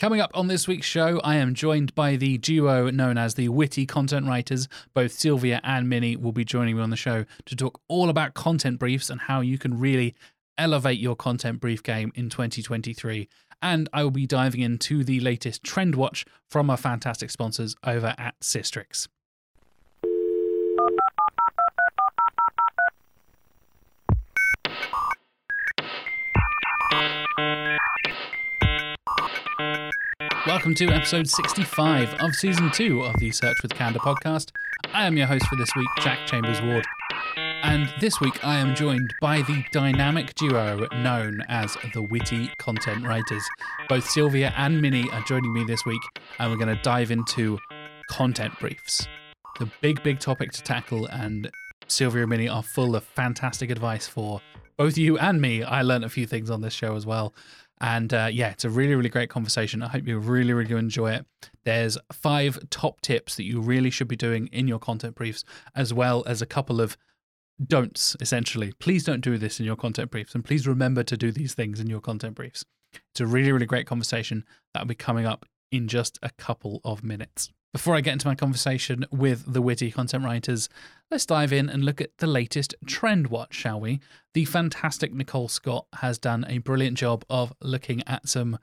Coming up on this week's show, I am joined by the duo known as the Witty Content Writers. Both Silvia and Minnie will be joining me on the show to talk all about content briefs and how you can really elevate your content brief game in 2023. And I will be diving into the latest trend watch from our fantastic sponsors over at Sistrix. Welcome to episode 65 of season 2 of the Search with Candour podcast. I am your host for this week, Jack Chambers Ward. And this week I am joined by the dynamic duo known as the Witty Content Writers. Both Silvia and Minnie are joining me this week, and we're going to dive into content briefs. The big, big topic to tackle, and Silvia and Minnie are full of fantastic advice for both you and me. I learned a few things on this show as well. And uh, yeah, it's a really, really great conversation. I hope you really, really enjoy it. There's five top tips that you really should be doing in your content briefs, as well as a couple of don'ts, essentially. Please don't do this in your content briefs, and please remember to do these things in your content briefs. It's a really, really great conversation that'll be coming up in just a couple of minutes. Before I get into my conversation with the witty content writers, let's dive in and look at the latest trend watch, shall we? The fantastic Nicole Scott has done a brilliant job of looking at some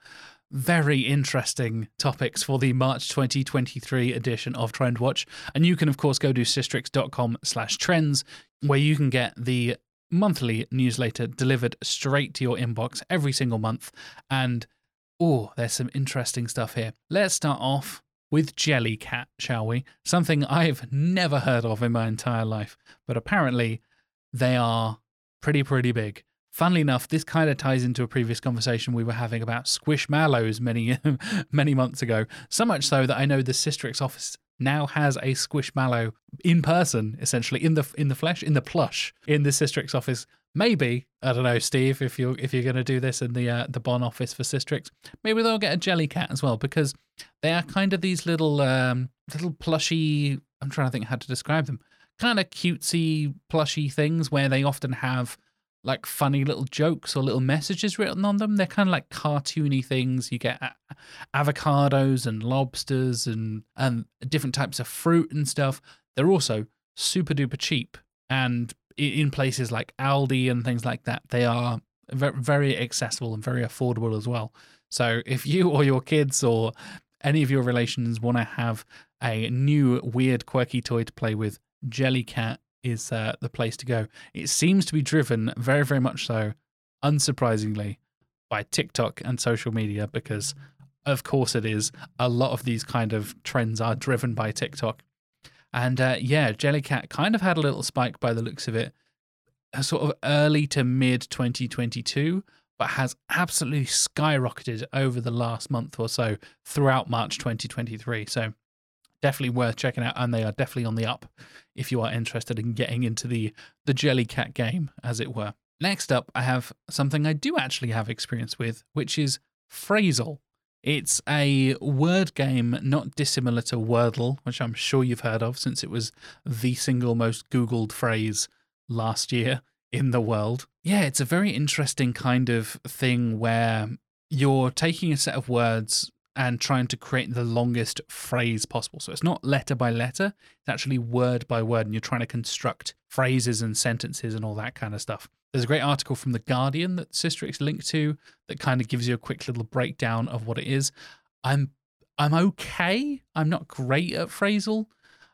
very interesting topics for the March 2023 edition of Trend Watch. And you can, of course, go to sistrix.com slash trends, where you can get the monthly newsletter delivered straight to your inbox every single month. And, oh, there's some interesting stuff here. Let's start off with Jellycat, shall we? Something I've never heard of in my entire life, but apparently they are pretty, pretty big. Funnily enough, this kind of ties into a previous conversation we were having about squishmallows many, many months ago. So much so that I know the Sistrix office now has a squishmallow in person, essentially in the in the flesh, in the plush, in the Sistrix office maybe I don't know, Steve, if you're if you're going to do this in the uh, the Bonn office for Sistrix, maybe they'll get a Jellycat as well because they are kind of these little um, little plushy. I'm trying to think how to describe them. Kind of cutesy plushy things where they often have like funny little jokes or little messages written on them. They're kind of like cartoony things. You get avocados and lobsters and and different types of fruit and stuff. They're also super duper cheap and in places like Aldi and things like that, they are very accessible and very affordable as well. So if you or your kids or any of your relations want to have a new weird quirky toy to play with, Jellycat is uh, the place to go. It seems to be driven very very much so, unsurprisingly, by TikTok and social media because of course it is. A lot of these kind of trends are driven by TikTok. And uh, yeah, Jellycat kind of had a little spike by the looks of it, uh, sort of early to mid 2022, but has absolutely skyrocketed over the last month or so throughout March 2023. So definitely worth checking out, and they are definitely on the up if you are interested in getting into the the Jellycat game, as it were. Next up, I have something I do actually have experience with, which is Phrazle. It's a word game not dissimilar to Wordle, which I'm sure you've heard of since it was the single most Googled phrase last year in the world. Yeah, it's a very interesting kind of thing where you're taking a set of words and trying to create the longest phrase possible. So it's not letter by letter, it's actually word by word, and you're trying to construct phrases and sentences and all that kind of stuff. There's a great article from The Guardian that Sistrix linked to that kind of gives you a quick little breakdown of what it is. I'm I'm okay. I'm not great at Phrazle.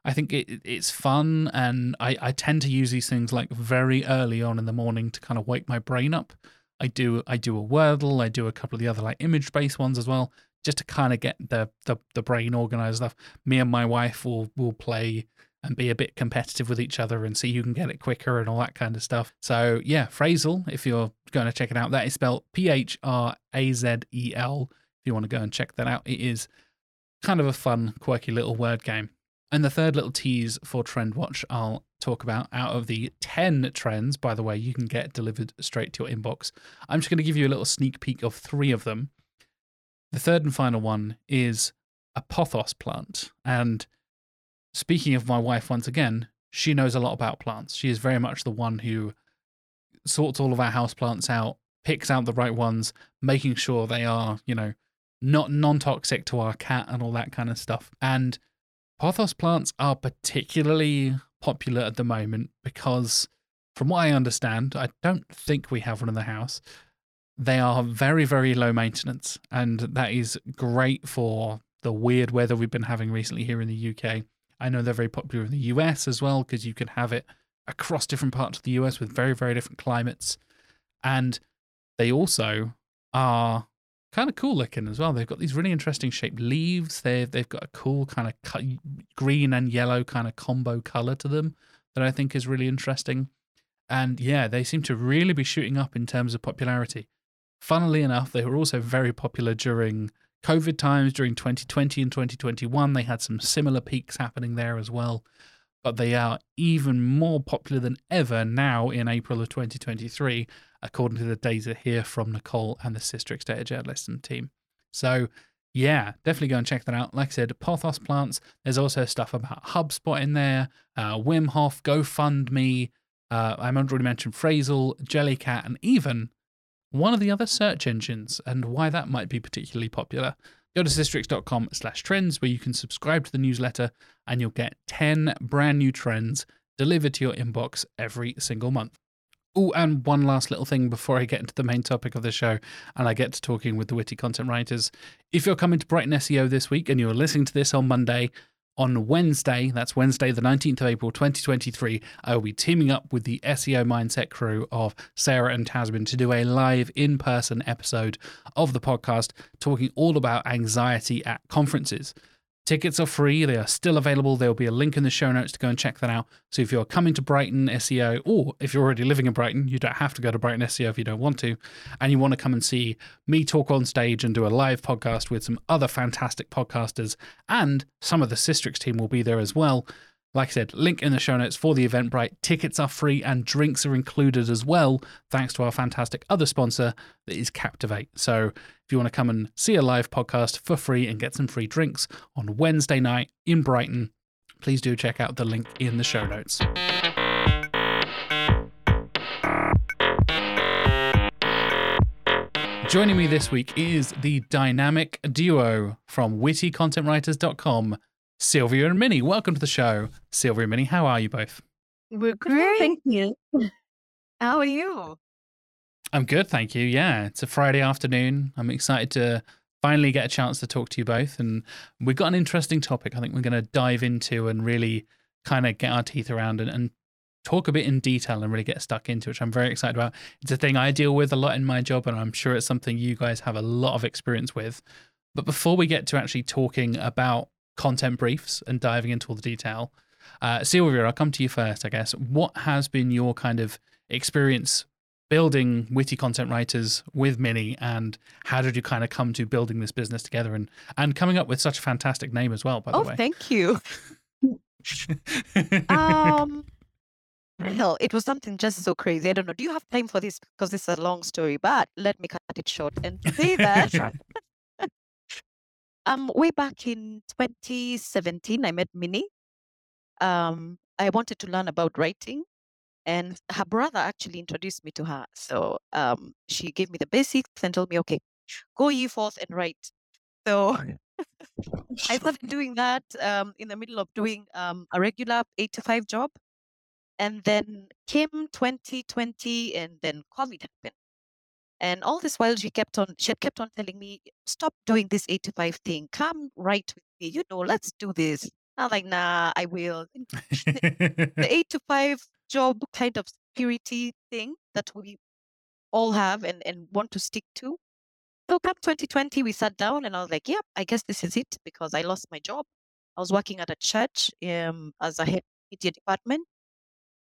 I think it, it's fun, and I, I tend to use these things like very early on in the morning to kind of wake my brain up. I do I do a Wordle, I do a couple of the other like image based ones as well, just to kind of get the, the the brain organized stuff. Me and my wife will will play and be a bit competitive with each other and see who can get it quicker and all that kind of stuff. So yeah, Phrazle, if you're going to check it out, that is spelled P H R A Z E L. If you want to go and check that out, it is kind of a fun, quirky little word game. And the third little tease for Trend Watch I'll talk about out of the 10 trends, by the way, you can get delivered straight to your inbox. I'm just going to give you a little sneak peek of three of them. The third and final one is a pothos plant. And speaking of my wife once again, she knows a lot about plants. She is very much the one who sorts all of our house plants out, picks out the right ones, making sure they are, you know, not non toxic to our cat and all that kind of stuff. And pothos plants are particularly popular at the moment because, from what I understand, I don't think we have one in the house. They are very, very low maintenance, and that is great for the weird weather we've been having recently here in the UK. I know they're very popular in the US as well because you can have it across different parts of the US with very, very different climates. And they also are kind of cool looking as well. They've got these really interesting shaped leaves. They've they've got a cool kind of green and yellow kind of combo color to them that I think is really interesting. And yeah, they seem to really be shooting up in terms of popularity. Funnily enough, they were also very popular during COVID times, during 2020 and 2021. They had some similar peaks happening there as well. But they are even more popular than ever now in April of 2023 according to the data here from Nicole and the Sistrix data journalism team. So, yeah, definitely go and check that out. Like I said, Pothos plants. There's also stuff about HubSpot in there, uh, Wim Hof, GoFundMe. Uh, I already mentioned Phrazle, Jellycat, and even one of the other search engines and why that might be particularly popular. Go to sistrix.com slash trends where you can subscribe to the newsletter and you'll get 10 brand new trends delivered to your inbox every single month. Oh, and one last little thing before I get into the main topic of the show and I get to talking with the witty content writers. If you're coming to Brighton SEO this week and you're listening to this on Monday, on Wednesday, that's Wednesday, the 19th of April, 2023, I will be teaming up with the SEO Mindset crew of Sarah and Tasman to do a live in person episode of the podcast talking all about anxiety at conferences. Tickets are free, they are still available. There will be a link in the show notes to go and check that out. So if you're coming to Brighton SEO, or if you're already living in Brighton, you don't have to go to Brighton SEO if you don't want to, and you want to come and see me talk on stage and do a live podcast with some other fantastic podcasters, and some of the Sistrix team will be there as well. Like I said, link in the show notes for the Eventbrite. Tickets are free and drinks are included as well, thanks to our fantastic other sponsor that is Captivate. So if you want to come and see a live podcast for free and get some free drinks on Wednesday night in Brighton, please do check out the link in the show notes. Joining me this week is the dynamic duo from wittycontentwriters.com Silvia and Minnie. Welcome to the show. Silvia and Minnie, how are you both? We're great. Thank you. How are you? I'm good, thank you. Yeah, it's a Friday afternoon. I'm excited to finally get a chance to talk to you both. And we've got an interesting topic I think we're going to dive into and really kind of get our teeth around and, and talk a bit in detail and really get stuck into, which I'm very excited about. It's a thing I deal with a lot in my job, and I'm sure it's something you guys have a lot of experience with. But before we get to actually talking about content briefs and diving into all the detail. Uh, Silvia, I'll come to you first, I guess. What has been your kind of experience building witty content writers with Minnie, and how did you kind of come to building this business together and and coming up with such a fantastic name as well? By the oh, way, thank you. um, hell, it was something just so crazy. I don't know. Do you have time for this? Because this is a long story, but let me cut it short and say that um, way back in 2017, I met Minnie. Um, I wanted to learn about writing, and her brother actually introduced me to her. So um, she gave me the basics and told me, okay, go ye forth and write. So I started doing that um, in the middle of doing um, a regular eight to five job. And then came 2020, and then COVID happened. And all this while, she kept on, she kept on telling me, stop doing this eight to five thing. Come right with me. You know, let's do this. I'm like, nah, I will. the eight to five job kind of security thing that we all have and, and want to stick to. So come 2020, we sat down and I was like, yep, yeah, I guess this is it because I lost my job. I was working at a church um, as a head media department.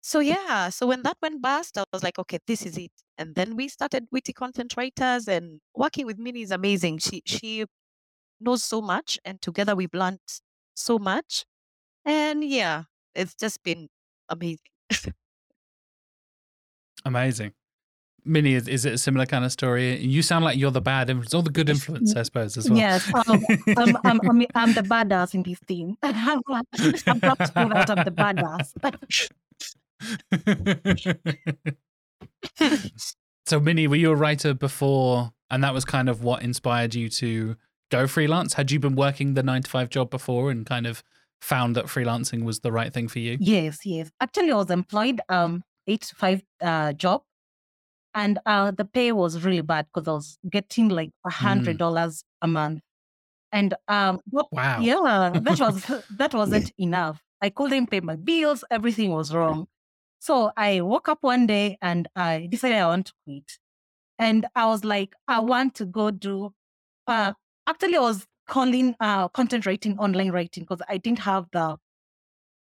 So yeah, so when that went bust, I was like, okay, this is it. And then we started witty content writers and working with Minnie is amazing. She she knows so much and together we've learned so much. And yeah, it's just been amazing. amazing. Minnie, is, is it a similar kind of story? You sound like you're the bad influence, or the good influence, I suppose, as well. Yes, um, I'm, I'm, I'm, I'm, the badass in this team. I'm, I'm proud to that I'm the badass. so, Minnie, were you a writer before, and that was kind of what inspired you to go freelance? Had you been working the nine to five job before and kind of found that freelancing was the right thing for you? Yes, yes. Actually, I was employed um eight to five uh job, and uh the pay was really bad because I was getting like a hundred Mm. dollars a month, and um Wow. yeah, that was that wasn't enough. I couldn't pay my bills. Everything was wrong. So I woke up one day and I decided I want to quit. And I was like, I want to go do. Uh, actually, I was calling uh, content writing, online writing, because I didn't have the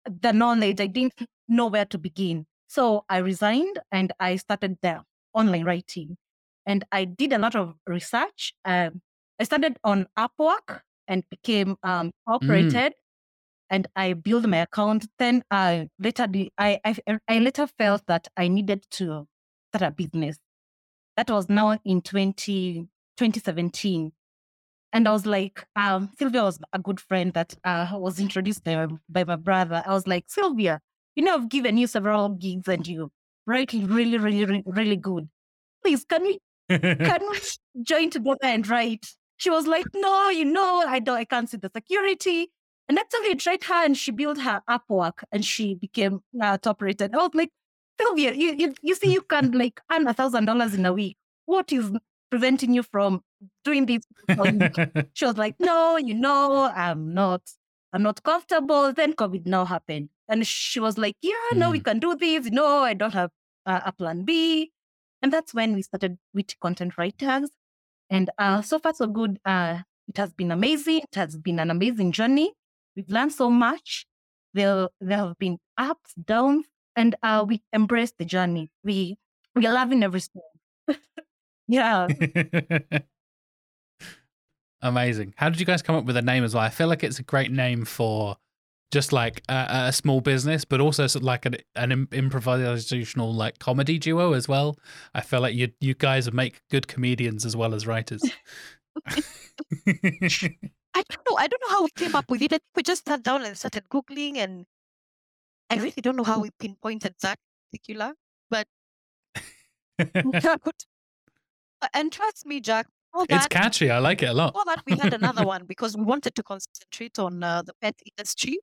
the knowledge. I didn't know where to begin. So I resigned and I started the online writing. And I did a lot of research. Um, I started on Upwork and became um, operated. And I built my account. Then I later I, I I later felt that I needed to start a business. That was now in 20, 2017. And I was like, um, Silvia was a good friend that uh, was introduced by my, by my brother. I was like, Silvia, you know, I've given you several gigs and you write really, really, really, really good. Please, can we can we join together and write? She was like, no, you know, I don't, I can't see the security. And actually, I tried her and she built her Upwork and she became uh, top rated. I was like, Silvia, you, you, you see, you can like earn a thousand dollars in a week. What is preventing you from doing this? She was like, no, you know, I'm not, I'm not comfortable. Then COVID now happened. And she was like, yeah, no, we can do this. No, I don't have uh, a plan B. And that's when we started with content writers. And uh, so far, so good. Uh, it has been amazing. It has been an amazing journey. We've learned so much. There, there have been ups, downs, and uh, we embrace the journey. We we are loving every step. yeah. Amazing. How did you guys come up with a name as well? I feel like it's a great name for just like a, a small business, but also sort of like an, an im- improvisational like comedy duo as well. I feel like you you guys make good comedians as well as writers. I don't know. I don't know how we came up with it. I think we just sat down and started googling, and I really don't know how we pinpointed that particular. But and trust me, Jack, all it's catchy. I like it a lot. before that we had another one because we wanted to concentrate on uh, the pet industry,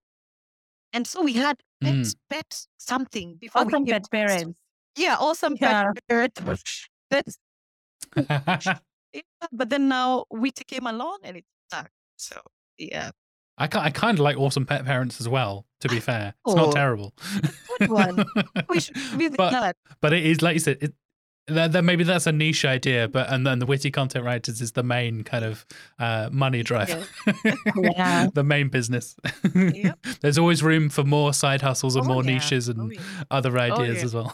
and so we had pet Mm. pet something before we Awesome came pet to- parents. Yeah, awesome Yeah. pet parent. That's yeah, but then now Witty came along and it stuck. So yeah, I I kind of like awesome pet parents as well. To be fair, it's Oh, not terrible. good one. we should But- but it is like you said. It, that, that maybe that's a niche idea, but and then the witty content writers is the main kind of uh, money driver, Yeah. the main business. Yep. There's always room for more side hustles and Oh, more yeah. niches and Oh, yeah. other ideas yeah. as well.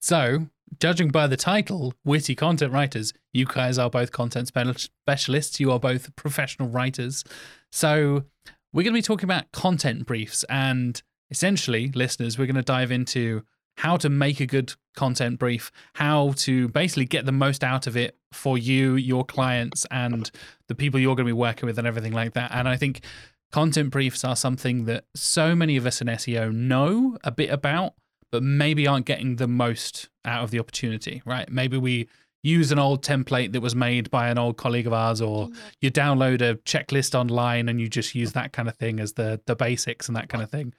so, judging by the title, witty content writers, you guys are both content specialists. You are both professional writers. So, we're going to be talking about content briefs. And essentially, listeners, we're going to dive into how to make a good content brief, how to basically get the most out of it for you, your clients, and the people you're going to be working with, and everything like that. And I think content briefs are something that so many of us in SEO know a bit about, but maybe aren't getting the most out of the opportunity, right? Maybe we use an old template that was made by an old colleague of ours, or you download a checklist online and you just use that kind of thing as the the basics and that kind of thing.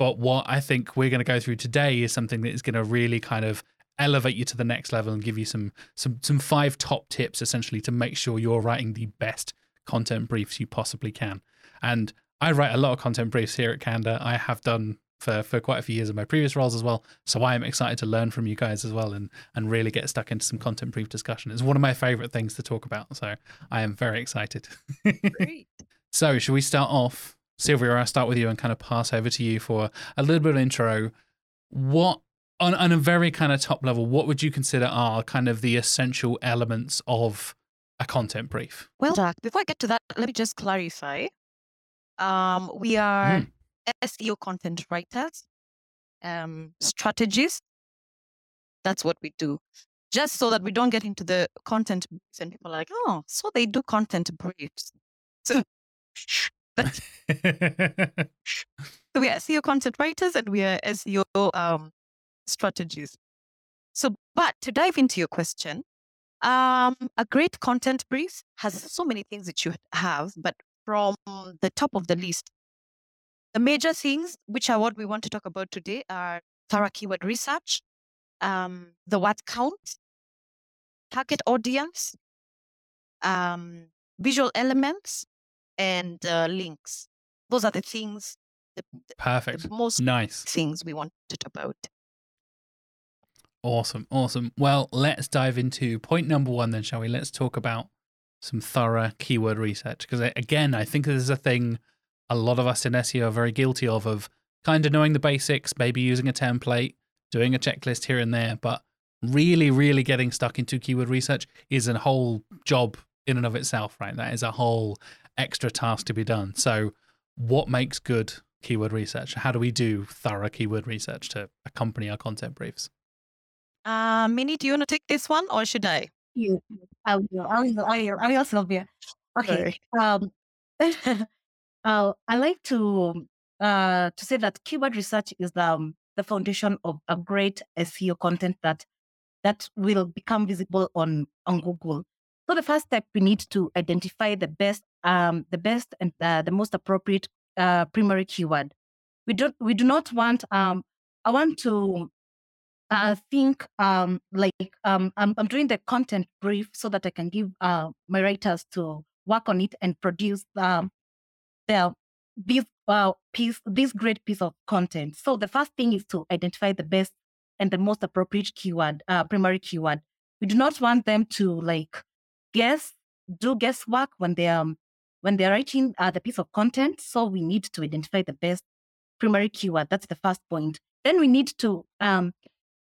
But what I think we're going to go through today is something that is going to really kind of elevate you to the next level and give you some some some five top tips essentially to make sure you're writing the best content briefs you possibly can. And I write a lot of content briefs here at Candour. I have done for, for quite a few years in my previous roles as well. So I am excited to learn from you guys as well and and really get stuck into some content brief discussion. It's one of my favorite things to talk about. So I am very excited. Great. So, should we start off? Silvia, I'll start with you and kind of pass over to you for a little bit of intro. What, on, on a very kind of top level, what would you consider are kind of the essential elements of a content brief? Well, Jack, before I get to that, let me just clarify. Um, we are SEO content writers, um, strategists. That's what we do. Just so that we don't get into the content briefs and people are like, oh, so they do content briefs. So, so we are SEO content writers and we are SEO um, strategists. So, but to dive into your question, Um, a great content brief has so many things that you have, but from the top of the list, the major things, which are what we want to talk about today, are thorough keyword research, um, the word count, target audience, um, visual elements, and uh, links. Those are the things, the, the Perfect. most Nice. things we wanted about. Awesome. Awesome. Well, let's dive into point number one then, shall we? Let's talk about some thorough keyword research. Because again, I think this is a thing a lot of us in SEO are very guilty of, of kind of knowing the basics, maybe using a template, doing a checklist here and there, but really, really getting stuck into keyword research is a whole job in and of itself, right? That is a whole extra task to be done. So, what makes good keyword research? How do we do thorough keyword research to accompany our content briefs? Uh, Minnie, do you want to take this one or should I? You, I will, I will, I will, I will, Silvia. Okay. Um, uh, I like to uh to say that keyword research is um the foundation of a great SEO content that that will become visible on on Google. So the first step we need to identify the best um the best and uh, the most appropriate uh, primary keyword. We don't we do not want um I want to uh, think um like um I'm, I'm doing the content brief so that I can give uh my writers to work on it and produce um their this uh, piece this great piece of content. So the first thing is to identify the best and the most appropriate keyword, uh, primary keyword. We do not want them to like guess, do guesswork when they um when they're writing uh, the piece of content. So we need to identify the best primary keyword. That's the first point. Then we need to um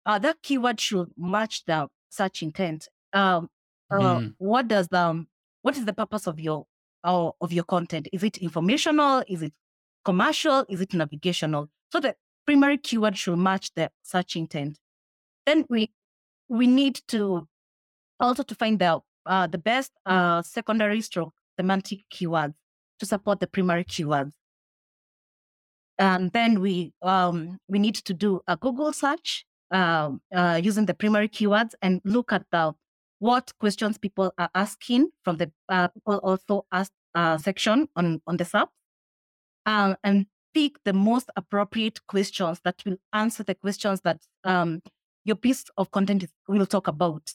uh, that keyword should match the search intent. Um, uh, Mm. what does the um, what is the purpose of your uh, of your content? Is it informational? Is it commercial? Is it navigational? So the primary keyword should match the search intent. Then we we need to also to find the uh, the best uh, secondary stroke semantic keywords to support the primary keywords. And then we um, we need to do a Google search um, uh, using the primary keywords and look at the what questions people are asking from the uh, people also ask uh, section on on the sub, um, and pick the most appropriate questions that will answer the questions that um, your piece of content will talk about.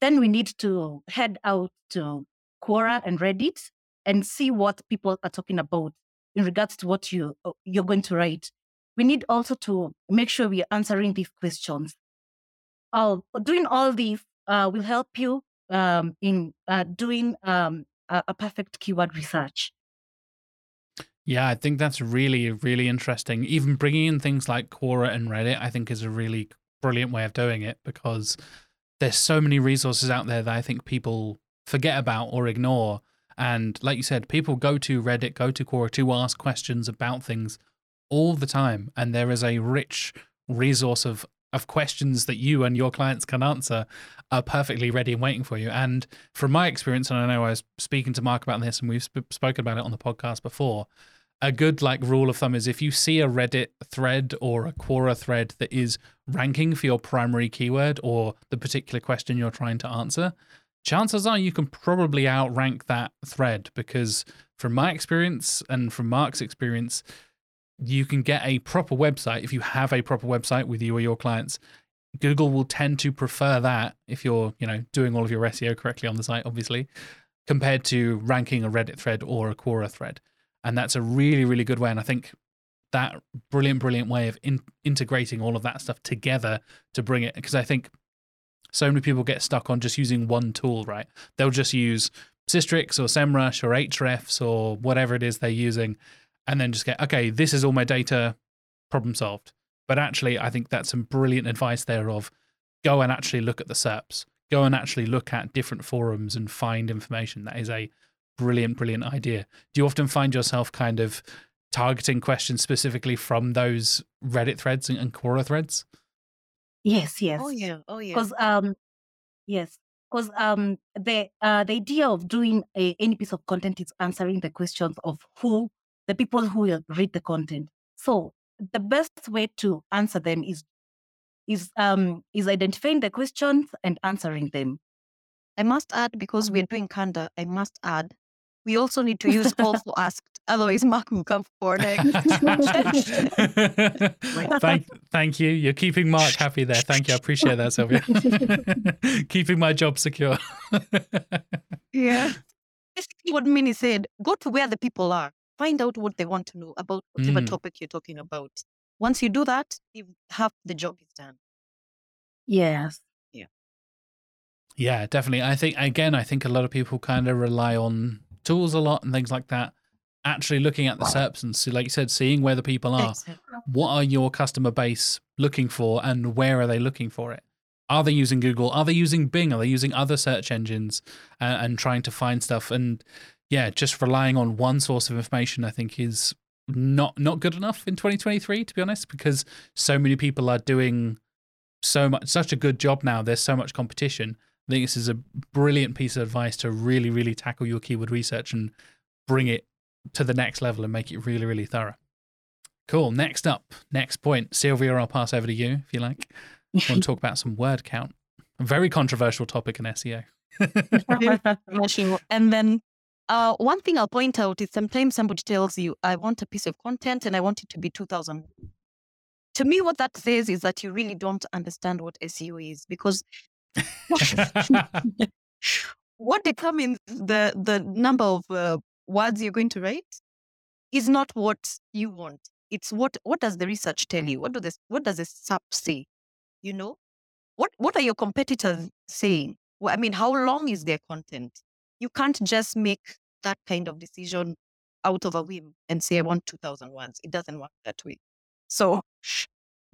Then we need to head out to Quora and Reddit and see what people are talking about in regards to what you uh, you're going to write. We need also to make sure we are answering these questions. Uh, doing all these uh, will help you um, in uh, doing um, a, a perfect keyword research. Yeah, I think that's really, really interesting. Even bringing in things like Quora and Reddit, I think is a really brilliant way of doing it because there's so many resources out there that I think people forget about or ignore. And like you said, people go to Reddit, go to Quora to ask questions about things all the time. And there is a rich resource of of questions that you and your clients can answer are perfectly ready and waiting for you. And from my experience, and I know I was speaking to Mark about this, and we've sp- spoken about it on the podcast before. A good like rule of thumb is if you see a Reddit thread or a Quora thread that is ranking for your primary keyword or the particular question you're trying to answer, chances are you can probably outrank that thread because from my experience and from Mark's experience, you can get a proper website if you have a proper website with you or your clients google will tend to prefer that if you're you know doing all of your seo correctly on the site obviously compared to ranking a reddit thread or a quora thread. And that's a really really good way and i think that brilliant brilliant way of in- integrating all of that stuff together to bring it because i think so many people get stuck on just using one tool right? They'll just use Sistrix or SEMrush or Ahrefs or whatever it is they're using and then just get okay this is all my data problem solved. But actually i think that's some brilliant advice there of go and actually look at the serps go and actually look at different forums and find information. That is a brilliant brilliant idea. Do you often find yourself kind of targeting questions specifically from those reddit threads and, and quora threads? Yes, yes. Oh yeah, oh yeah. because um yes. Because um the uh the idea of doing a, any piece of content is answering the questions of who the people who will read the content so the best way to answer them is is um is identifying the questions and answering them I must add because we're doing Candour, I must add. We also need to use also asked, otherwise Mark will come for next. thank, thank you. You're keeping Mark happy there. Thank you. I appreciate that, Silvia. keeping my job secure. yeah. Basically, what Minnie said go to where the people are, find out what they want to know about whatever Mm. topic you're talking about. Once you do that, half the job is done. Yes. Yeah, Yeah, definitely. I think again, I think a lot of people kind of rely on tools a lot and things like that. Actually, looking at the SERPs and see, like you said, seeing where the people are. Exactly. What are your customer base looking for, and where are they looking for it? Are they using Google? Are they using Bing? Are they using other search engines uh, and trying to find stuff? And yeah, just relying on one source of information, I think, is not not good enough in 2023, to be honest, because so many people are doing so much, such a good job now. There's so much competition. I think this is a brilliant piece of advice to really, really tackle your keyword research and bring it to the next level and make it really, really thorough. Cool. Next up, next point. Silvia, I'll pass over to you if you like. I want to talk about some word count. A very controversial topic in SEO. And then uh, one thing I'll point out is sometimes somebody tells you, I want a piece of content and I want it to be 2000. To me, what that says is that you really don't understand what SEO is because what determines the, the number of uh, words you're going to write is not what you want. It's what what does the research tell you? What do this what does the SERP say? You know? What what are your competitors saying? Well, I mean, how long is their content? You can't just make that kind of decision out of a whim and say, I want 2,000 words. It doesn't work that way. So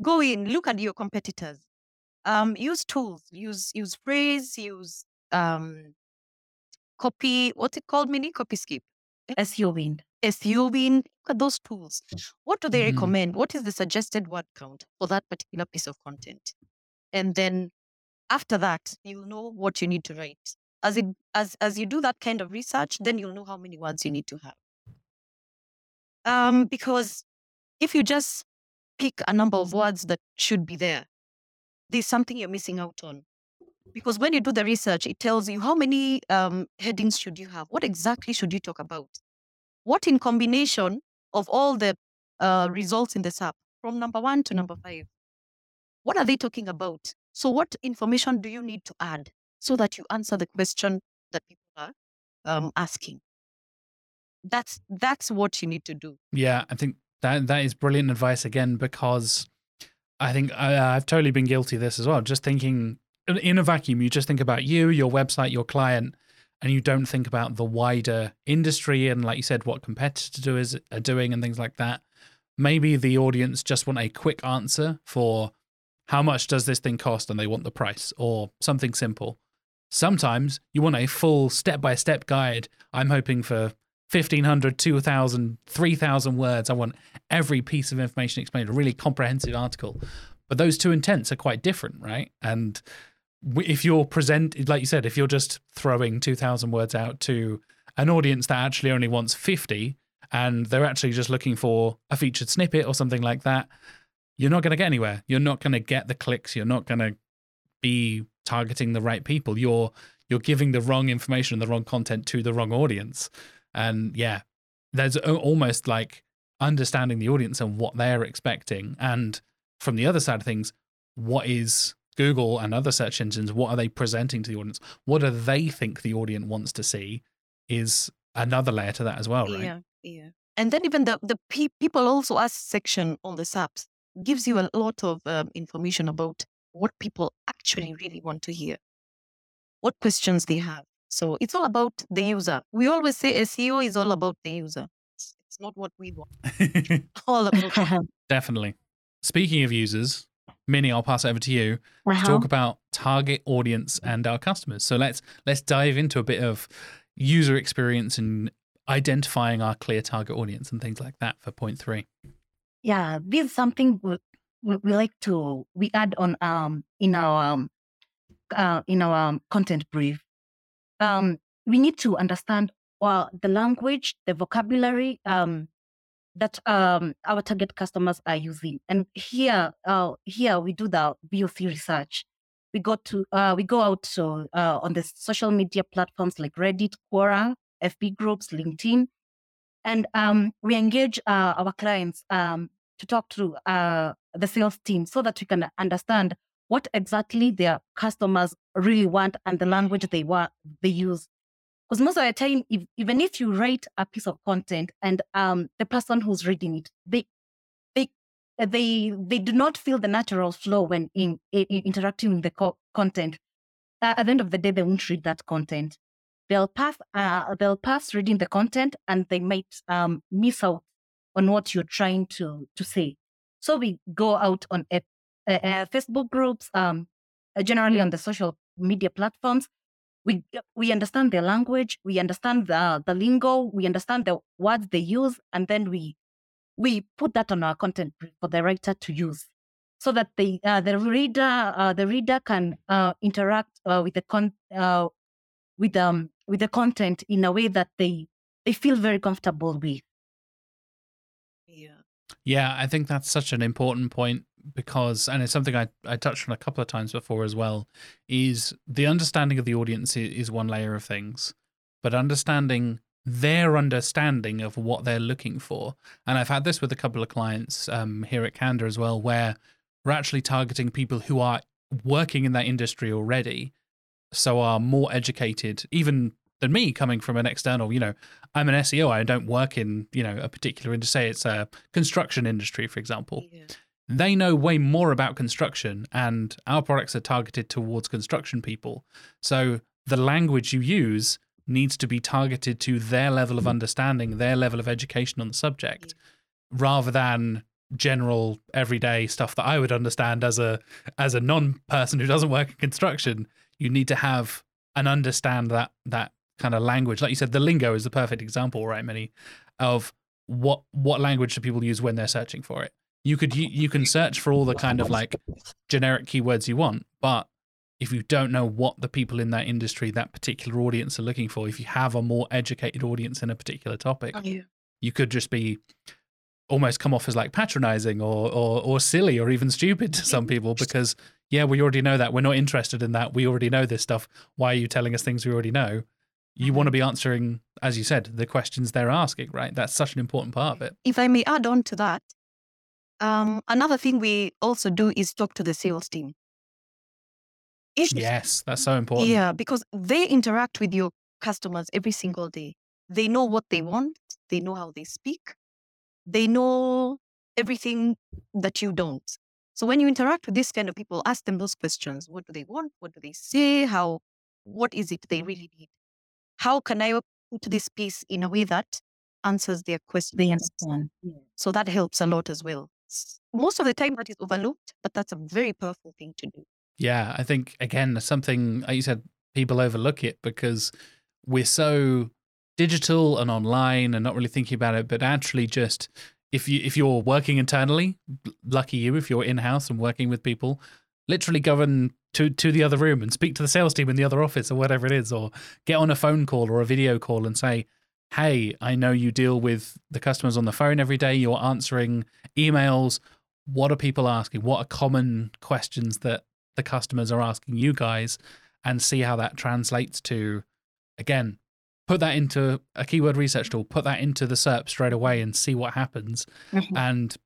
go in, look at your competitors. Um, use tools, use use Frase, use um, copy, what's it called, Minnie? Copy skip. SEO Win, look at those tools. What do they Mhm. recommend? What is the suggested word count for that particular piece of content? And then after that, you'll know what you need to write. As it as as you do that kind of research, then you'll know how many words you need to have. Um, because if you just pick a number of words that should be there, there's something you're missing out on. Because when you do the research, it tells you how many um, headings should you have. What exactly should you talk about? What in combination of all the uh, results in the SERP from number one to number five? What are they talking about? So, what information do you need to add so that you answer the question that people are um, asking? That's that's what you need to do. Yeah, I think that that is brilliant advice again because I think I, I've totally been guilty of this as well. Just thinking in- in a vacuum, you just think about you, your website, your client, and you don't think about the wider industry and, like you said, what competitors are doing and things like that. Maybe the audience just want a quick answer for how much does this thing cost, and they want the price or something simple. Sometimes you want a full step by step guide. I'm hoping for 1500 2000 3000 words. I want every piece of information explained a really comprehensive article. But those two intents are quite different right? And if you're present like you said if you're just throwing 2000 words out to an audience that actually only wants 50 and they're actually just looking for a featured snippet or something like that you're not going to get anywhere. You're not going to get the clicks. You're not going to be targeting the right people you're you're giving the wrong information and the wrong content to the wrong audience. And yeah there's almost like understanding the audience and what they're expecting. And from the other side of things what is google and other search engines what are they presenting to the audience? What do they think the audience wants to see is another layer to that as well right? Yeah, yeah. And then even the the pe- people also ask section on the SERPs gives you a lot of um, information about what people actually really want to hear, what questions they have. So it's all about the user. We always say SEO is all about the user. It's, it's not what we want. All about definitely speaking of users minnie i'll pass it over to you to Uh-huh. talk about target audience and our customers so let's let's dive into a bit of user experience and identifying our clear target audience and things like that for point three yeah, this is something we, we, like to we add on um in our um, uh, in our um, content brief. Um, we need to understand well the language, the vocabulary um that um our target customers are using, and here uh here we do the VOC research. we go to uh, we go out to, uh, on the social media platforms like Reddit, Quora, FB groups, LinkedIn, and um, we engage uh, our clients um, to talk to uh, the sales team so that we can understand what exactly their customers really want and the language they want they use. Because most of the time, if, even if you write a piece of content and um, the person who's reading it, they they they they do not feel the natural flow when in, in interacting with the co- content. Uh, at the end of the day, they won't read that content. They'll pass uh, they'll pass reading the content and they might um, miss out on what you're trying to to say. So we go out on a, a, a Facebook groups, um, uh, generally on the social media platforms. We we understand their language, we understand the the lingo, we understand the words they use, and then we we put that on our content for the writer to use, so that the uh, the reader uh, the reader can uh, interact uh, with the con uh, with um with the content in a way that they they feel very comfortable with. Yeah. I think that's such an important point because, and it's something I, I touched on a couple of times before as well, is the understanding of the audience is one layer of things, but understanding their understanding of what they're looking for. And I've had this with a couple of clients um, here at Candour as well, where we're actually targeting people who are working in that industry already, so are more educated, even than me coming from an external, you know, I'm an SEO. I don't work in, you know, a particular industry. Say it's a construction industry, for example. Yeah. They know way more about construction, and our products are targeted towards construction people. So the language you use needs to be targeted to their level of understanding, their level of education on the subject, rather than general everyday stuff that I would understand as a as a non-person who doesn't work in construction. You need to have and understand that that kind of language. Like you said, the lingo is the perfect example, right, Minnie, of what what language do people use when they're searching for it. You could you, you can search for all the kind of like generic keywords you want, but if you don't know what the people in that industry, that particular audience are looking for, if you have a more educated audience in a particular topic, oh, Yeah. you could just be almost come off as like patronizing or or or silly or even stupid to some people because yeah, we already know that. We're not interested in that. We already know this stuff. Why are you telling us things we already know? You want to be answering, as you said, the questions they're asking, right? That's such an important part of it. If I may add on to that, um, another thing we also do is talk to the sales team. If- Yes, that's so important. Yeah, because they interact with your customers every single day. They know what they want, they know how they speak, they know everything that you don't. So when you interact with these kind of people, ask them those questions. What do they want? What do they say? How what is it they really need? How can I put this piece in a way that answers their question? They understand. Yeah. So that helps a lot as well. Most of the time that is overlooked, but that's a very powerful thing to do. Yeah, I think again something like you said, people overlook it because we're so digital and online and not really thinking about it. But actually, just if you if you're working internally, lucky you. If you're in house and working with people, literally go in to to the other room and speak to the sales team in the other office or whatever it is, or get on a phone call or a video call and say. Hey, I know you deal with the customers on the phone every day. You're answering emails. What are people asking? What are common questions that the customers are asking you guys and see how that translates to again put that into a keyword research tool put that into the serp straight away and see what happens Mhm. and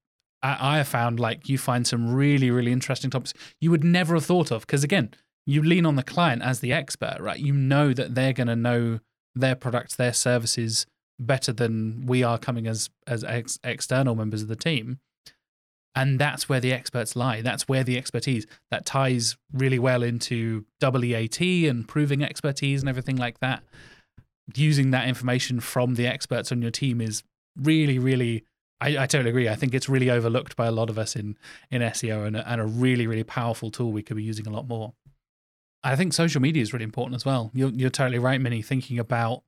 I, I have found like you find some really really interesting topics you would never have thought of. Because again you lean on the client as the expert right? You know that they're going to know their products their services better than we are coming as as ex- external members of the team. And that's where the experts lie. That's where the expertise that ties really well into WEAT and proving expertise and everything like that. Using that information from the experts on your team is really really I, I totally agree. I think it's really overlooked by a lot of us in in seo and a, and a really really powerful tool we could be using a lot more. I think social media is really important as well. You're, you're totally right minnie thinking about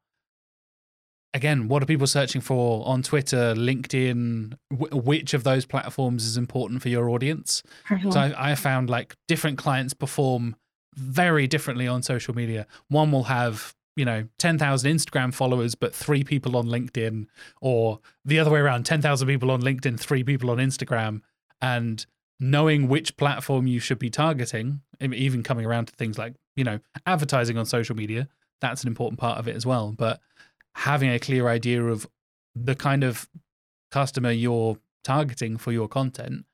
again what are people searching for on twitter linkedin Wh- which of those platforms is important for your audience? Mm-hmm. So I, I found like different clients perform very differently on social media. One will have you know 10,000 Instagram followers but 3 people on LinkedIn or the other way around 10,000 people on LinkedIn 3 people on Instagram and knowing which platform you should be targeting, even coming around to things like, you know, advertising on social media, that's an important part of it as well. But having a clear idea of the kind of customer you're targeting for your content,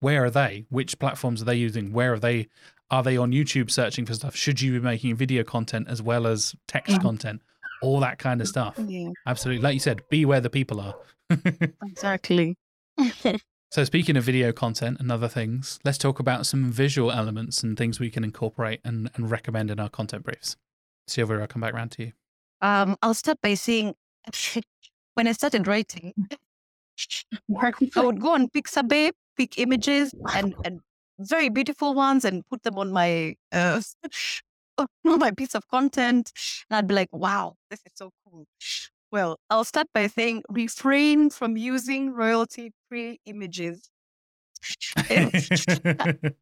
where are they? Which platforms are they using? Where are they? Are they on YouTube searching for stuff? Should you be making video content as well as text Mhm. content? All that kind of stuff. Yeah, Absolutely. Like you said, be where the people are. exactly. So, speaking of video content and other things, let's talk about some visual elements and things we can incorporate and, and recommend in our content briefs. Silvia, I'll come back around to you. Um, I'll start by saying when I started writing, I would go on Pixabay, pick images and, and very beautiful ones and put them on my uh, on my piece of content. And I'd be like, wow, this is so cool. Well, I'll start by saying refrain from using royalty free images.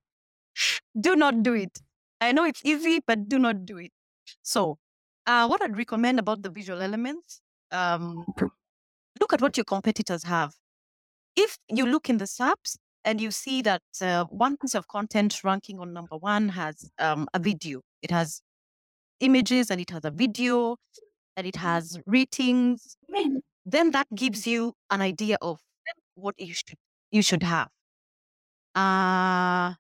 do not do it. I know it's easy, but do not do it. So, uh, what I'd recommend about the visual elements, um, look at what your competitors have. If you look in the SERPs and you see that uh, one piece of content ranking on number one has um, a video, it has images and it has a video and it has ratings, then that gives you an idea of what you should you should have. Uh,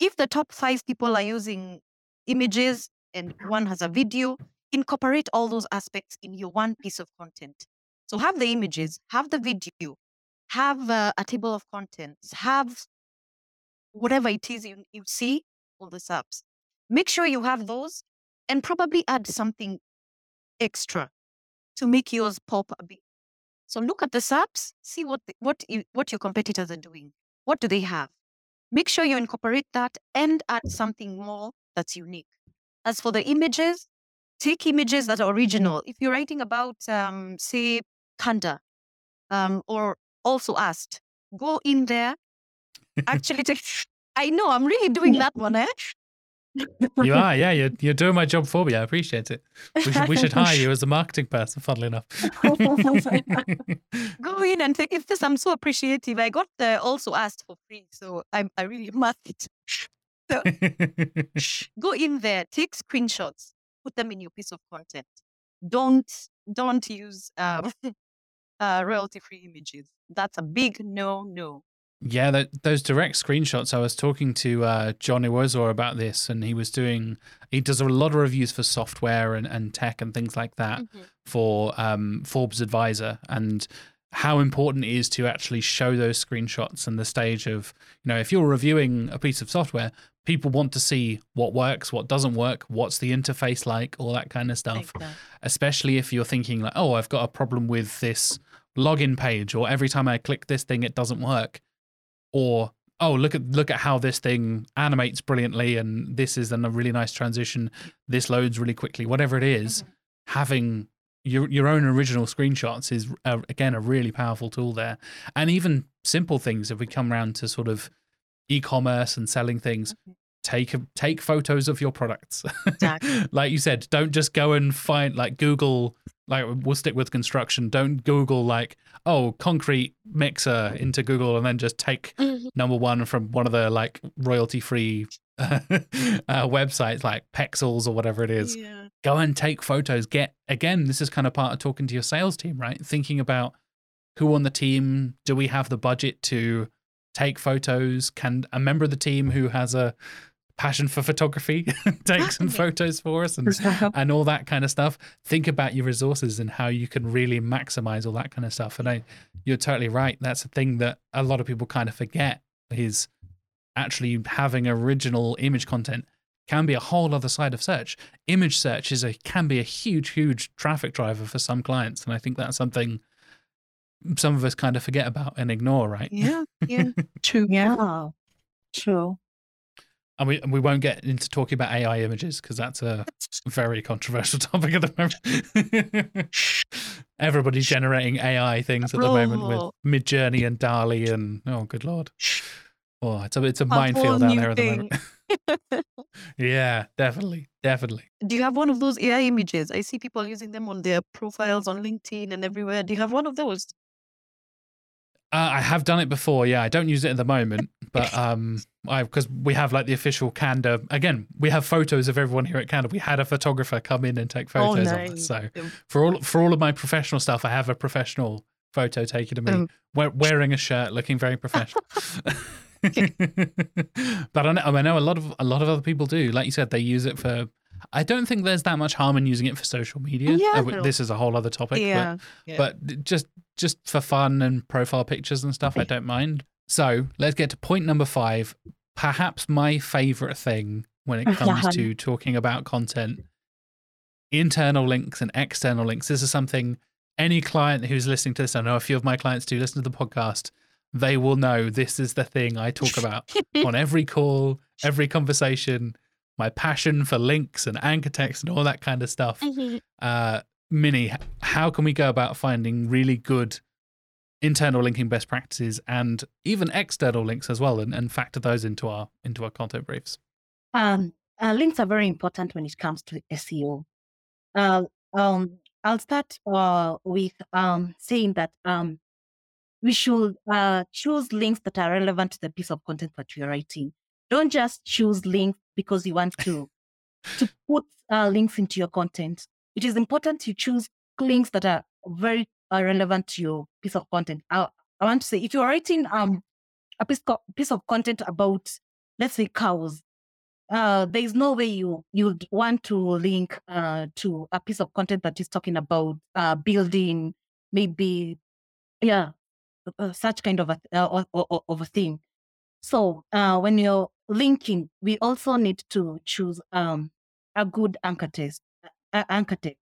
if the top five people are using images and one has a video, incorporate all those aspects in your one piece of content. So have the images, have the video, have uh, a table of contents, have whatever it is you, you see, all the SERPs. Make sure you have those and probably add something extra to make yours pop a bit. So look at the SERPs, see what the, what you, what your competitors are doing. What do they have? Make sure you incorporate that and add something more that's unique. As for the images, take images that are original. If you're writing about, um, say, Candour, um, or also asked, go in there. Actually, take, I know I'm really doing that one, eh? you are, yeah. You're, you're doing my job for me. I appreciate it. We should, we should hire you as a marketing person, funnily enough. Go in and take. If this, I'm so appreciative. I got the also asked for free, so I I really must it. So go in there, take screenshots, put them in your piece of content. Don't don't use um, uh, royalty free images. That's a big no no. Yeah, that, those direct screenshots. I was talking to uh, John Iwuozor about this, and he was doing. He does a lot of reviews for software and, and tech and things like that for um, Forbes Advisor, and how important it is to actually show those screenshots and the stage of you know if you're reviewing a piece of software, people want to see what works, what doesn't work, what's the interface like, all that kind of stuff. Especially if you're thinking like, oh, I've got a problem with this login page, or every time I click this thing, it doesn't work. Or oh look at look at how this thing animates brilliantly and this is then a really nice transition. This loads really quickly. Whatever it is, having your your own original screenshots is uh, again a really powerful tool there. And even simple things if we come around to sort of e-commerce and selling things Mhm. take take photos of your products. Exactly. like you said don't just go and find like google like we'll stick with construction. Don't google like oh concrete mixer into google and then just take number one from one of the like royalty free uh, websites like pexels or whatever it is. Yeah. go and take photos. Get again this is kind of part of talking to your sales team right? Thinking about who on the team do we have the budget to take photos? Can a member of the team who has a passion for photography take some photos for us and and all that kind of stuff think about your resources and how you can really maximize all that kind of stuff and I, you're totally right that's a thing that a lot of people kind of forget is actually having original image content can be a whole other side of search image search is a can be a huge huge traffic driver for some clients and i think that's something some of us kind of forget about and ignore right Yeah. Yeah. True. yeah. True. And we and we won't get into talking about ai images because that's a very controversial topic at the moment everybody's generating ai things at the moment with midjourney and DALL-E and oh good lord oh it's a it's a whole minefield out there at the moment yeah definitely definitely Do you have one of those AI images? I see people using them on their profiles on LinkedIn and everywhere. Do you have one of those? Uh, I have done it before. Yeah, I don't use it at the moment, but um, I because we have like the official Candour. Again, we have photos of everyone here at Candour. We had a photographer come in and take Oh, photos of us. So for all for all of my professional stuff, I have a professional photo taken of me Um. we- wearing a shirt, looking very professional. but I know, I know a lot of a lot of other people do. Like you said, they use it for. I don't think there's that much harm in using it for social media. Yeah. Uh, this is a whole other topic. yeah. But, but just just for fun and profile pictures and stuff, I don't mind. So let's get to point number five. Perhaps my favorite thing when it comes to talking about content, internal links and external links. This is something any client who's listening to this, I know a few of my clients do listen to the podcast. They will know this is the thing I talk about on every call, every conversation. My passion for links and anchor text and all that kind of stuff uh, Minnie, h- how can we go about finding really good internal linking best practices and even external links as well, and, and factor those into our into our content briefs? Um, uh, links are very important when it comes to SEO. Uh, um, I'll start uh, with um, saying that um, we should uh, choose links that are relevant to the piece of content that you're writing. Don't just choose links because you want to to put uh, links into your content. It is important to choose links that are very uh, relevant to your piece of content. I, I want to say, if you're writing um, a piece, co- piece of content about, let's say, cows, uh, there is no way you you'd want to link uh, to a piece of content that is talking about uh, building, maybe, yeah, uh, such kind of a uh, o- o- of a thing. So uh, when you're linking, we also need to choose um, a good anchor text. Uh, anchor text.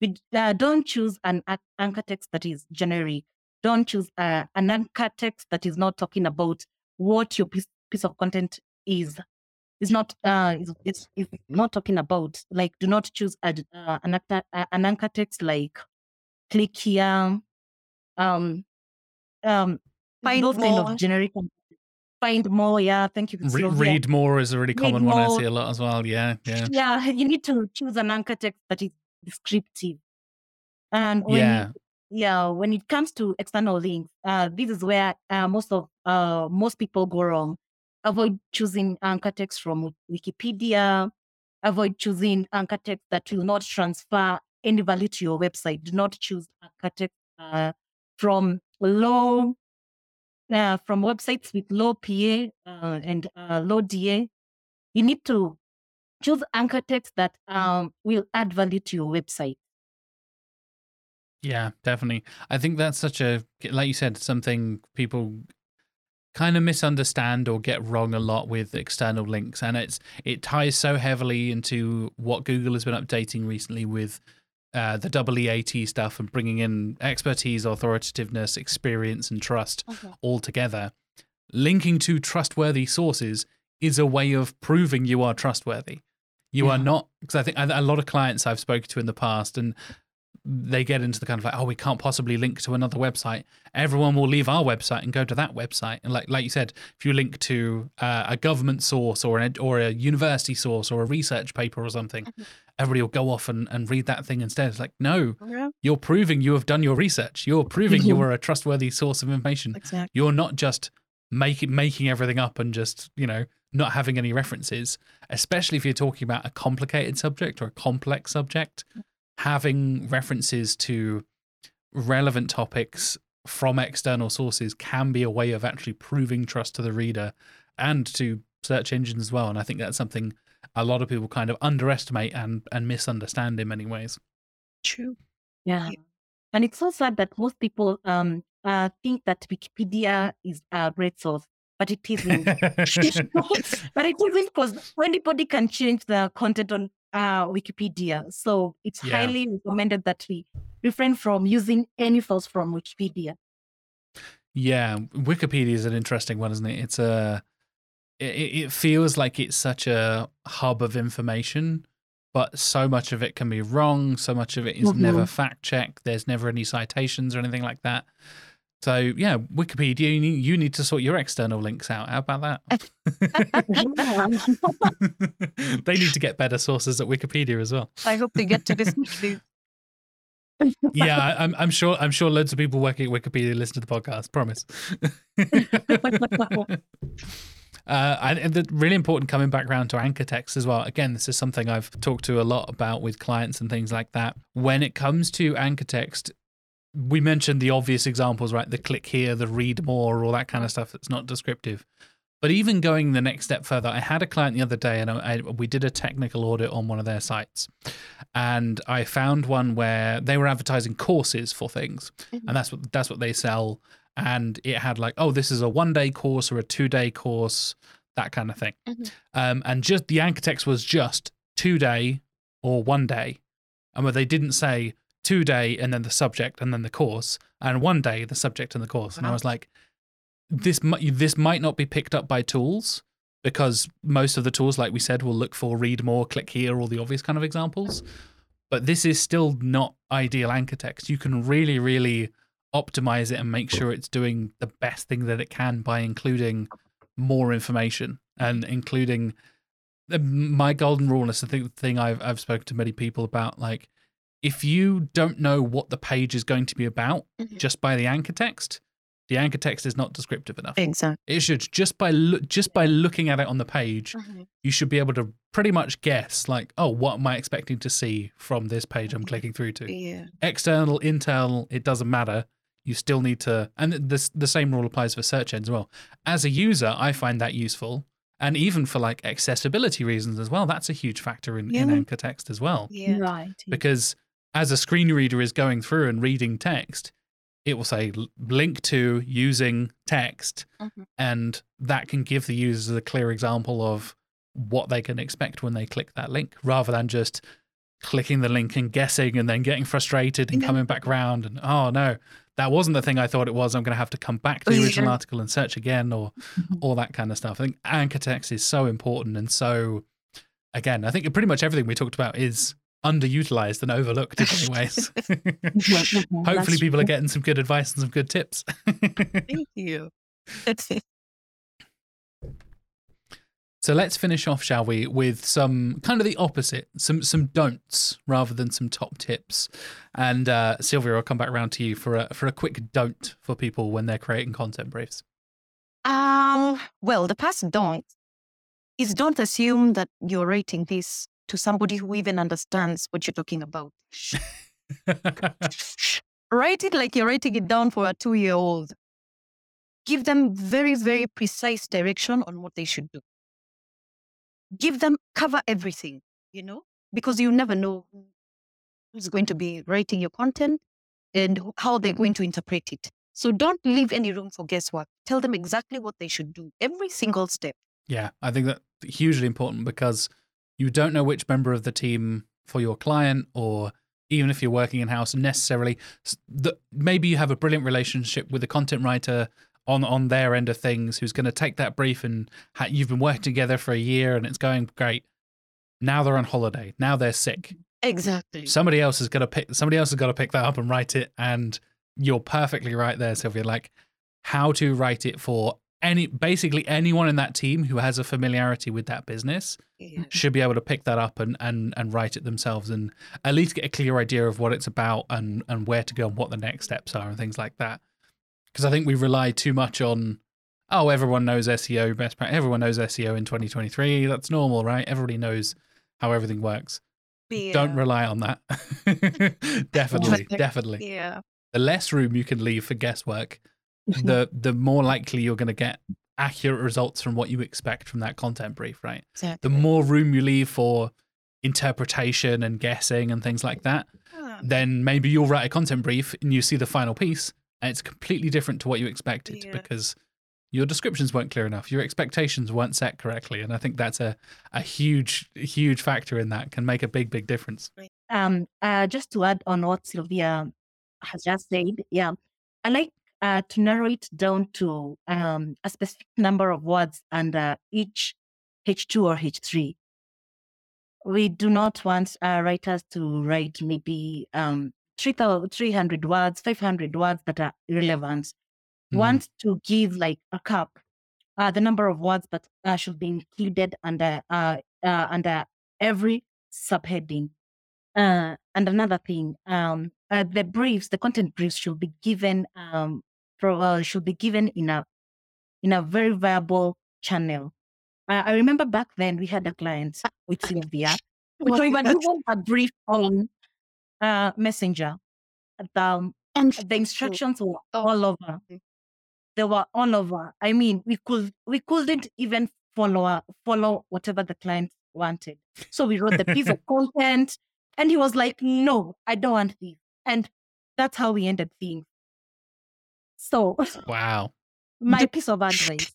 We uh, don't choose an a- anchor text that is generic. Don't choose uh, an anchor text that is not talking about what your piece, piece of content is. It's not uh is, is, is not talking about like do not choose a, uh, an anchor uh, an anchor text like click here um um Find those kind of generic find more yeah thank you Re- read more is a really common one I see a lot as well. Yeah, yeah, yeah you need to choose an anchor text that is descriptive. And when yeah, yeah when it comes to external links uh this is where uh, most of uh most people go wrong. Avoid choosing anchor text from wikipedia. Avoid choosing anchor text that will not transfer any value to your website. Do not choose anchor text uh, from low uh, from websites with low pa uh, and uh, low da you need to choose anchor text that um, will add value to your website yeah, definitely. I think that's such a like you said, something people kind of misunderstand or get wrong a lot with external links and it's it ties so heavily into what Google has been updating recently with uh, the double EAT stuff and bringing in expertise, authoritativeness, experience, and trust all together. Linking to trustworthy sources is a way of proving you are trustworthy. You are not because I think a lot of clients I've spoken to in the past and they get into the kind of like, oh, we can't possibly link to another website. Everyone will leave our website and go to that website. And like like you said, if you link to uh, a government source or an, or a university source or a research paper or something, everybody will go off and, and read that thing instead. It's like, no, Yeah, you're proving you have done your research. You're proving you Mhm. are a trustworthy source of information. exactly. You're not just making making everything up and just you know not having any references. Especially if you're talking about a complicated subject or a complex subject, having references to relevant topics from external sources can be a way of actually proving trust to the reader and to search engines as well. And I think that's something a lot of people kind of underestimate and and misunderstand in many ways. True. Yeah. Yeah. And it's so sad that most people um uh, think that Wikipedia is a great source, but it isn't. but it isn't because anybody can change the content on uh, Wikipedia. So it's Yeah. highly recommended that we refrain from using any source from Wikipedia. Yeah, Wikipedia is an interesting one, isn't it? It's a it, it feels like it's such a hub of information, but so much of it can be wrong. So much of it is never fact checked. There's never any citations or anything like that. So yeah, Wikipedia, you need, you need to sort your external links out. How about that? they need to get better sources at Wikipedia as well. I hope they get to this yeah, I'm, I'm sure. I'm sure loads of people working at Wikipedia listen to the podcast. Promise. Uh, and the really important coming back around to anchor text as well. Again, this is something I've talked to a lot about with clients and things like that. When it comes to anchor text, we mentioned the obvious examples, right? The click here, the read more, all that kind of stuff that's not descriptive. But even going the next step further, I had a client the other day and I, I, we did a technical audit on one of their sites. And I found one where they were advertising courses for things. Mhm. And that's what that's what they sell. And it had like, oh, this is a one day course or a two day course, that kind of thing. Mhm. Um, and just the anchor text was just two day or one day. And where they didn't say two day and then the subject and then the course, and one day the subject and the course. And I uh-huh. was like, this might this might not be picked up by tools because most of the tools, like we said, will look for read more, click here, all the obvious kind of examples. But this is still not ideal anchor text. You can really, really optimize it and make sure it's doing the best thing that it can by including more information and including uh, my golden rule is the thing, thing I've I've spoken to many people about. Like, if you don't know what the page is going to be about Mhm. just by the anchor text, the anchor text is not descriptive enough. Exactly. It should just by loo- just by looking at it on the page, Mhm. you should be able to pretty much guess like, oh, what am I expecting to see from this page I'm clicking through to? Yeah. External, internal, it doesn't matter. You still need to, and the the same rule applies for search engines as well. As a user, I find that useful, and even for like accessibility reasons as well. That's a huge factor in, in anchor text as well Yeah. Right. because as a screen reader is going through and reading text, it will say link to using text, Mhm. and that can give the users a clear example of what they can expect when they click that link, rather than just clicking the link and guessing and then getting frustrated and coming back round and oh no, that wasn't the thing I thought it was. I'm going to have to come back to the original article and search again, or all that kind of stuff. I think anchor text is so important and so. Again, I think pretty much everything we talked about is underutilized and overlooked in many ways. Hopefully, people are getting some good advice and some good tips. Thank you. so let's finish off, shall we, with some kind of the opposite, some some don'ts rather than some top tips. And uh, Silvia, I'll come back around to you for a for a quick don't for people when they're creating content briefs. Um, well, the first don't is don't assume that you're writing this to somebody who even understands what you're talking about. Write it like you're writing it down for a two year old. Give them very, very precise direction on what they should do. Give them, cover everything, you know, because you never know who's going to be writing your content and how they're going to interpret it. So don't leave any room for guesswork. Tell them exactly what they should do, every single step. Yeah, I think that's hugely important because you don't know which member of the team for your client or even if you're working in house necessarily the, maybe you have a brilliant relationship with a content writer on on their end of things who's going to take that brief and ha- you've been working together for a year and it's going great. Now they're on holiday. Now they're sick. Exactly. Somebody else is going to pick somebody else has got to pick that up and write it and you're perfectly right there Silvia like how to write it for any basically anyone in that team who has a familiarity with that business Yeah. should be able to pick that up and and and write it themselves and at least get a clear idea of what it's about and and where to go and what the next mm-hmm. steps are and things like that. Because i think we rely too much on oh everyone knows seo best practice everyone knows seo in 2023 that's normal right? Everybody knows how everything works. Don't rely on that. Definitely definitely. Yeah. the less room you can leave for guesswork the the more likely you're going to get accurate results from what you expect from that content brief right? Exactly. the more room you leave for interpretation and guessing and things like that Ah, then maybe you'll write a content brief and you see the final piece and it's completely different to what you expected Yeah. because your descriptions weren't clear enough your expectations weren't set correctly and i think that's a, a huge huge factor in that can make a big big difference. Um, uh, just to add on what Silvia has just said, yeah, I like uh, to narrow it down to um, a specific number of words under each H2 or H3. We do not want uh, writers to write maybe um, 300 words, 500 words that are irrelevant. Mhm. Want to give like a cap, uh, the number of words that uh, should be included under uh, uh, under every subheading. Uh, and another thing, um, uh, the briefs, the content briefs should be given um pro, uh, should be given in a in a very viable channel. Uh, I remember back then we had a client with Silvia, which Was we were given a brief on uh, Messenger. The, And the instructions were Oh. all over. Mm. They were all over. I mean, we could we couldn't even follow follow whatever the client wanted. So we wrote the piece of content, and he was like, "No, I don't want this," and that's how we ended things. So Wow. my piece of advice: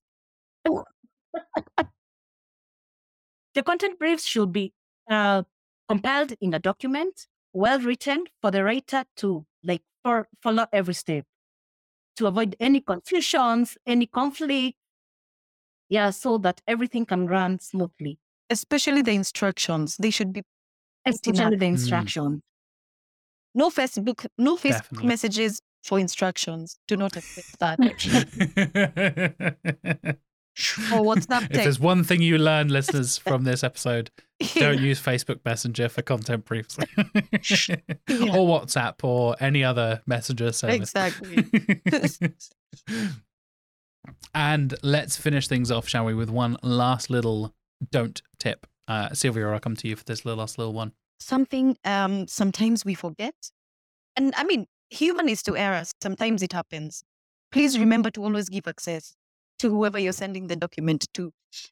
the content briefs should be uh, compiled in a document, well written for the writer to like for, follow every step to avoid any confusions, any conflict. Yeah, so that everything can run smoothly, especially the instructions, they should be especially the Mm. instruction. no Facebook, no Facebook Definitely. messages for instructions. Do not accept that. or WhatsApp If there's one thing you learn, listeners, from this episode, don't use Facebook Messenger for content briefs Yeah. or WhatsApp or any other messenger service. Exactly. and let's finish things off, shall we, with one last little don't tip. Uh, Silvia, I'll come to you for this little last little one. Something um sometimes we forget. And I mean, human is to error. Sometimes it happens. Please remember to always give access to whoever you're sending the document to.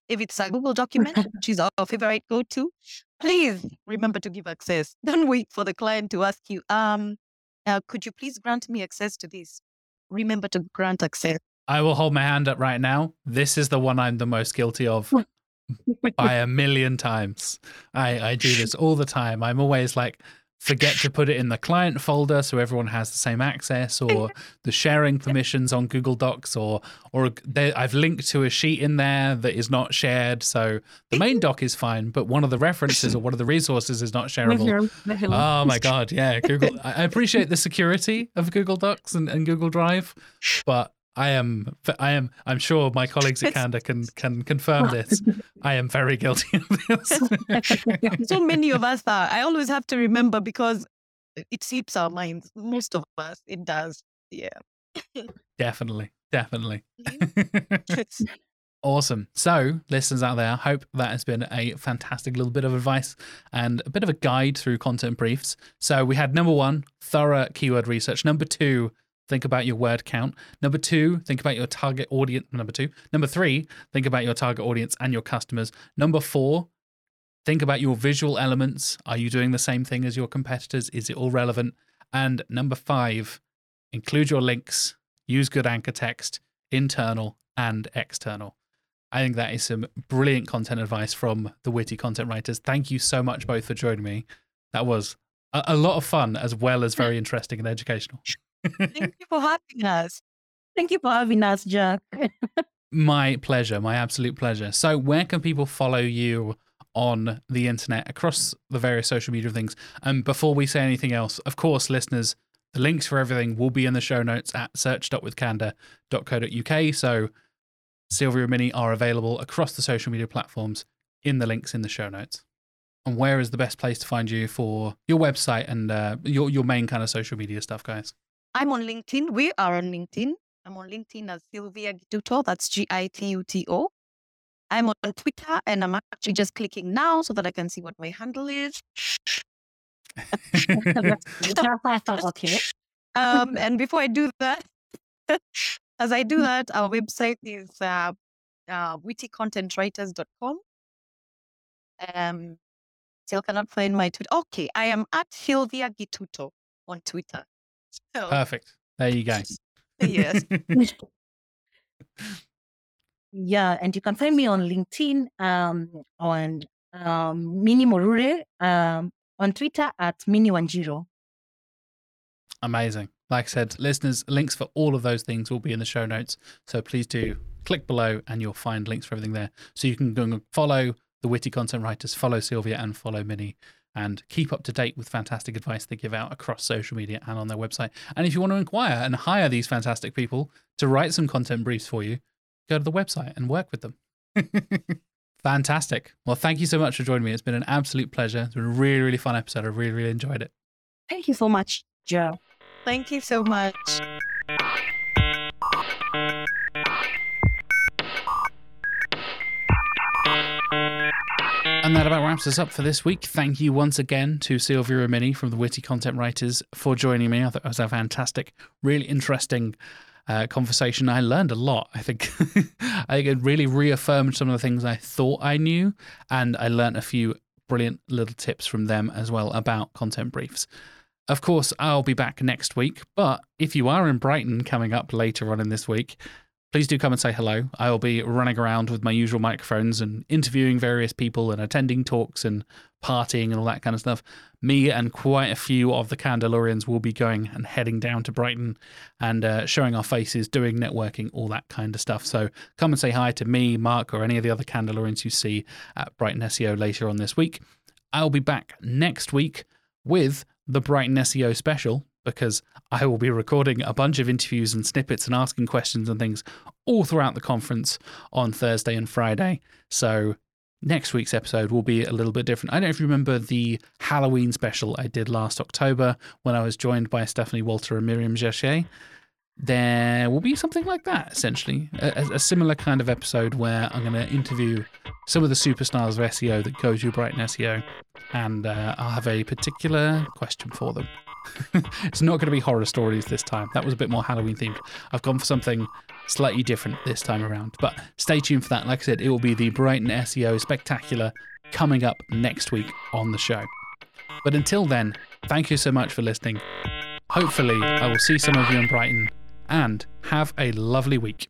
If it's a Google document, which is our favorite go to, please remember to give access. Don't wait for the client to ask you, um, uh, could you please grant me access to this? Remember to grant access. I will hold my hand up right now. This is the one I'm the most guilty of by a million times. I, I do this all the time. I'm always like, forget to put it in the client folder so everyone has the same access, or the sharing permissions on Google Docs, or or they, I've linked to a sheet in there that is not shared. So the main doc is fine, but one of the references or one of the resources is not shareable. Oh my god, yeah, Google. I I appreciate the security of Google Docs and, and Google Drive, but I am, I am, I'm sure my colleagues at Candour can can confirm this. I am very guilty of this. so many of us are. I always have to remember because it seeps our minds. Most of us, it does. Yeah. definitely, definitely. Mm-hmm. Awesome. So, listeners out there, I hope that has been a fantastic little bit of advice and a bit of a guide through content briefs. So, we had number one, thorough keyword research. Number two, think about your word count. Number two, think about your target audience. Number two. Number three, think about your target audience and your customers. Number four, think about your visual elements. Are you doing the same thing as your competitors? Is it all relevant? And number five, include your links, use good anchor text, internal and external. I think that is some brilliant content advice from the witty content writers. Thank you so much both for joining me. That was a, a lot of fun as well as very interesting and educational. Thank you for having us. Thank you for having us, Jack. My pleasure, my absolute pleasure. So, where can people follow you on the internet across the various social media things? And before we say anything else, of course, listeners, the links for everything will be in the show notes at search.withcandour.co.uk. So, Silvia and Minnie are available across the social media platforms in the links in the show notes. And where is the best place to find you for your website and uh, your your main kind of social media stuff, guys? I'm on LinkedIn. We are on LinkedIn. I'm on LinkedIn as Silvia Gituto. That's G I T U T O. I'm on Twitter and I'm actually just clicking now so that I can see what my handle is. okay. Um, and before I do that, as I do that, our website is uh, uh, wittycontentwriters.com. Um, still cannot find my Twitter. Okay, I am at Silvia Gituto on Twitter. So, Perfect. There you go. yes. Yeah, and you can find me on LinkedIn, um, on um, Minnie Morure, um, on Twitter at Minnie Wanjiro. Amazing. Like I said, listeners, links for all of those things will be in the show notes. So please do click below and you'll find links for everything there. So you can go and follow the witty content writers, follow Silvia, and follow Minnie, and keep up to date with fantastic advice they give out across social media and on their website. And if you want to inquire and hire these fantastic people to write some content briefs for you, go to the website and work with them. Fantastic. Well, thank you so much for joining me. It's been an absolute pleasure. It's been a really, really fun episode. I really, really enjoyed it. Thank you so much. Joe. Thank you so much. And that about wraps us up for this week. Thank you once again to Silvia Remini from the Witty Content Writers for joining me. I thought it was a fantastic, really interesting uh, conversation. I learned a lot. I think I think it really reaffirmed some of the things I thought I knew, and I learned a few brilliant little tips from them as well about content briefs. Of course, I'll be back next week, but if you are in Brighton coming up later on in this week, please do come and say hello. I will be running around with my usual microphones and interviewing various people and attending talks and partying and all that kind of stuff. Me and quite a few of the Candourians will be going and heading down to Brighton and uh, showing our faces, doing networking, all that kind of stuff. So come and say hi to me, Mark, or any of the other Candourians you see at Brighton SEO later on this week. I'll be back next week with the Brighton SEO special because I will be recording a bunch of interviews and snippets and asking questions and things all throughout the conference on Thursday and Friday. So next week's episode will be a little bit different. I don't know if you remember the Halloween special I did last October when I was joined by Stephanie Walter and Miriam Jachet. There will be something like that, essentially, a, a similar kind of episode where I'm going to interview some of the superstars of SEO that go to Brighton SEO, and uh, I'll have a particular question for them. it's not going to be horror stories this time. That was a bit more Halloween themed. I've gone for something slightly different this time around. But stay tuned for that. Like I said, it will be the Brighton SEO Spectacular coming up next week on the show. But until then, thank you so much for listening. Hopefully, I will see some of you in Brighton and have a lovely week.